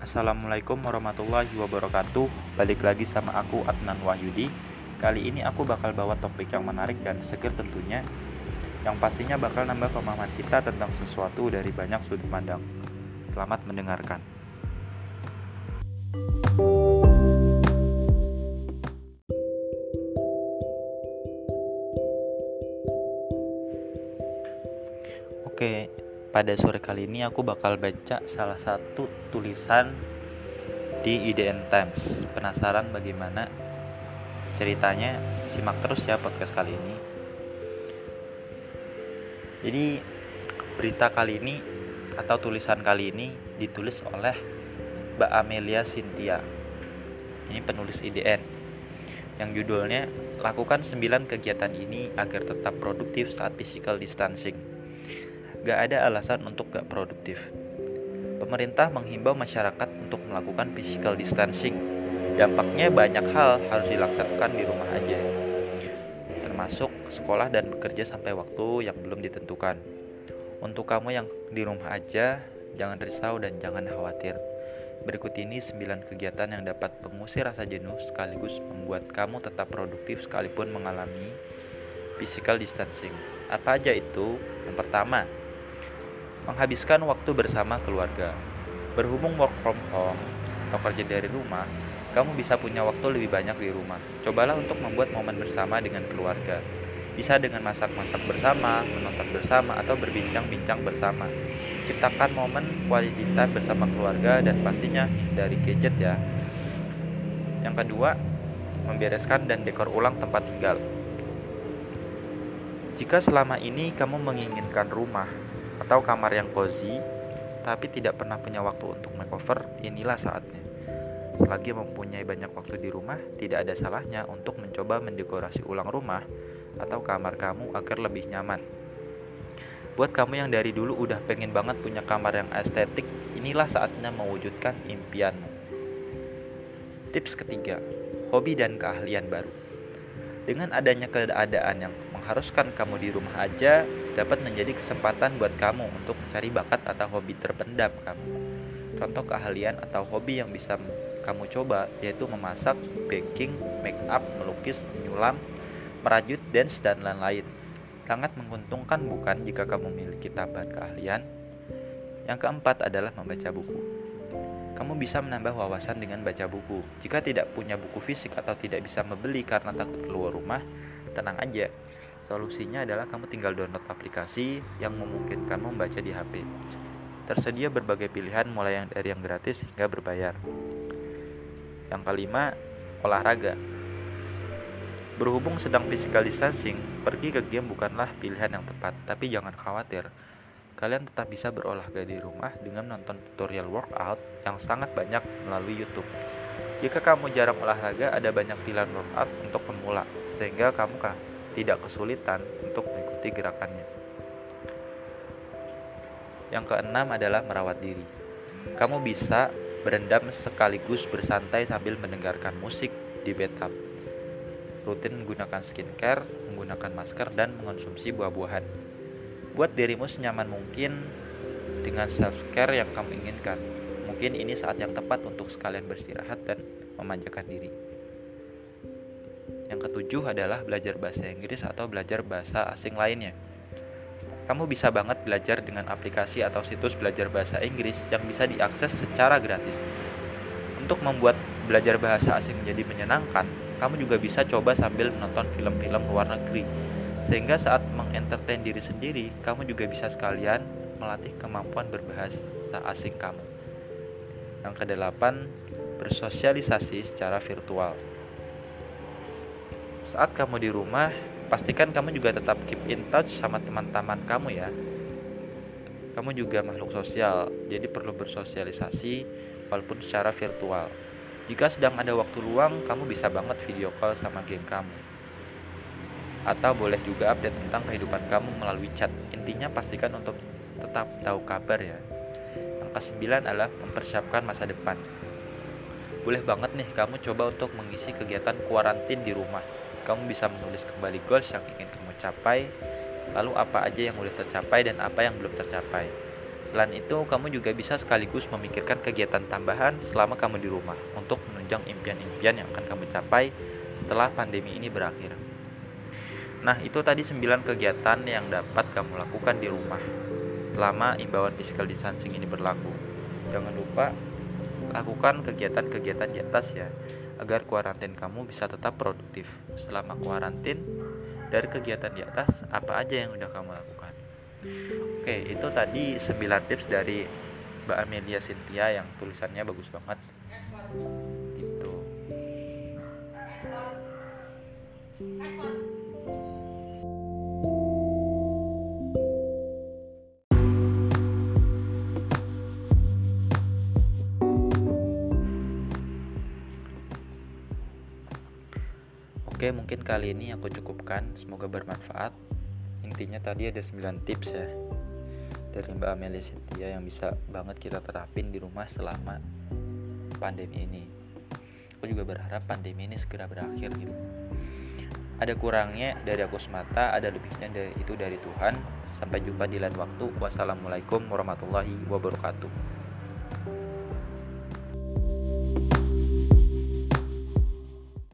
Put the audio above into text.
Assalamualaikum warahmatullahi wabarakatuh. Balik lagi sama aku Adnan Wahyudi. Kali ini aku bakal bawa topik yang menarik dan seger tentunya. Yang pastinya bakal nambah pemahaman kita tentang sesuatu dari banyak sudut pandang. Selamat mendengarkan. Oke, pada sore kali ini aku bakal baca salah satu tulisan di IDN Times. Penasaran bagaimana ceritanya? Simak terus ya podcast kali ini. Jadi berita kali ini atau tulisan kali ini ditulis oleh Mbak Amelia Cynthia. Ini penulis IDN yang judulnya lakukan 9 kegiatan ini agar tetap produktif saat physical distancing. Gak ada alasan untuk gak produktif. Pemerintah menghimbau masyarakat untuk melakukan physical distancing. Dampaknya banyak hal harus dilaksanakan di rumah aja. Termasuk sekolah dan bekerja sampai waktu yang belum ditentukan. Untuk kamu yang di rumah aja, jangan risau dan jangan khawatir. Berikut ini 9 kegiatan yang dapat mengusir rasa jenuh sekaligus membuat kamu tetap produktif sekalipun mengalami physical distancing. Apa aja itu? Yang pertama, menghabiskan waktu bersama keluarga. Berhubung work from home atau kerja dari rumah, kamu bisa punya waktu lebih banyak di rumah. Cobalah untuk membuat momen bersama dengan keluarga. Bisa dengan masak-masak bersama, menonton bersama, atau berbincang-bincang bersama. Ciptakan momen quality time bersama keluarga dan pastinya dari gadget ya. Yang kedua, membereskan dan dekor ulang tempat tinggal. Jika selama ini kamu menginginkan rumah atau kamar yang cozy tapi tidak pernah punya waktu untuk makeover, inilah saatnya. Selagi mempunyai banyak waktu di rumah, tidak ada salahnya untuk mencoba mendekorasi ulang rumah atau kamar kamu agar lebih nyaman. Buat kamu yang dari dulu udah pengen banget punya kamar yang estetik, inilah saatnya mewujudkan impianmu. Tips ketiga, hobi dan keahlian baru. Dengan adanya keadaan yang mengharuskan kamu di rumah aja, dapat menjadi kesempatan buat kamu untuk mencari bakat atau hobi terpendam kamu. Contoh keahlian atau hobi yang bisa kamu coba yaitu memasak, baking, make up, melukis, menyulam, merajut, dance, dan lain-lain. Sangat menguntungkan bukan jika kamu memiliki tambahan keahlian? Yang keempat adalah membaca buku. Kamu bisa menambah wawasan dengan baca buku. Jika tidak punya buku fisik atau tidak bisa membeli karena takut keluar rumah, tenang aja Solusinya adalah kamu tinggal download aplikasi yang memungkinkan membaca di HP. Tersedia berbagai pilihan mulai yang dari yang gratis hingga berbayar. Yang kelima, olahraga. Berhubung sedang physical distancing, pergi ke game bukanlah pilihan yang tepat, tapi jangan khawatir. Kalian tetap bisa berolahraga di rumah dengan menonton tutorial workout yang sangat banyak melalui YouTube. Jika kamu jarang olahraga, ada banyak pilihan workout untuk pemula, sehingga kamu tidak kesulitan untuk mengikuti gerakannya. Yang keenam adalah merawat diri. Kamu bisa berendam sekaligus bersantai sambil mendengarkan musik di bathtub. Rutin menggunakan skincare, menggunakan masker, dan mengonsumsi buah-buahan. Buat dirimu senyaman mungkin dengan self-care yang kamu inginkan. Mungkin ini saat yang tepat untuk sekalian beristirahat dan memanjakan diri. Yang ketujuh adalah belajar bahasa Inggris atau belajar bahasa asing lainnya. Kamu bisa banget belajar dengan aplikasi atau situs belajar bahasa Inggris yang bisa diakses secara gratis. Untuk membuat belajar bahasa asing menjadi menyenangkan, kamu juga bisa coba sambil menonton film-film luar negeri. Sehingga saat mengentertain diri sendiri, kamu juga bisa sekalian melatih kemampuan berbahasa asing kamu. Yang kedelapan, bersosialisasi secara virtual. Saat kamu di rumah, pastikan kamu juga tetap keep in touch sama teman-teman kamu ya. Kamu juga makhluk sosial, jadi perlu bersosialisasi walaupun secara virtual. Jika sedang ada waktu luang, kamu bisa banget video call sama geng kamu. Atau boleh juga update tentang kehidupan kamu melalui chat. Intinya pastikan untuk tetap tahu kabar ya. Yang kesembilan adalah mempersiapkan masa depan. Boleh banget nih kamu coba untuk mengisi kegiatan kuarantin di rumah kamu bisa menulis kembali goals yang ingin kamu capai, lalu apa aja yang sudah tercapai dan apa yang belum tercapai. Selain itu, kamu juga bisa sekaligus memikirkan kegiatan tambahan selama kamu di rumah untuk menunjang impian-impian yang akan kamu capai setelah pandemi ini berakhir. Nah, itu tadi 9 kegiatan yang dapat kamu lakukan di rumah selama imbauan physical distancing ini berlaku. Jangan lupa lakukan kegiatan-kegiatan di atas ya, agar kuarantin kamu bisa tetap produktif. Selama kuarantin, dari kegiatan di atas, apa aja yang udah kamu lakukan? Oke, itu tadi 9 tips dari Mbak Amelia Cynthia yang tulisannya bagus banget. Gitu. Oke, mungkin kali ini aku cukupkan. Semoga bermanfaat. Intinya tadi ada 9 tips ya dari Mbak Amelia Cynthia yang bisa banget kita terapin di rumah selama pandemi ini. Aku juga berharap pandemi ini segera berakhir gitu. Ada kurangnya dari aku semata, ada lebihnya dari itu dari Tuhan. Sampai jumpa di lain waktu. Wassalamualaikum warahmatullahi wabarakatuh.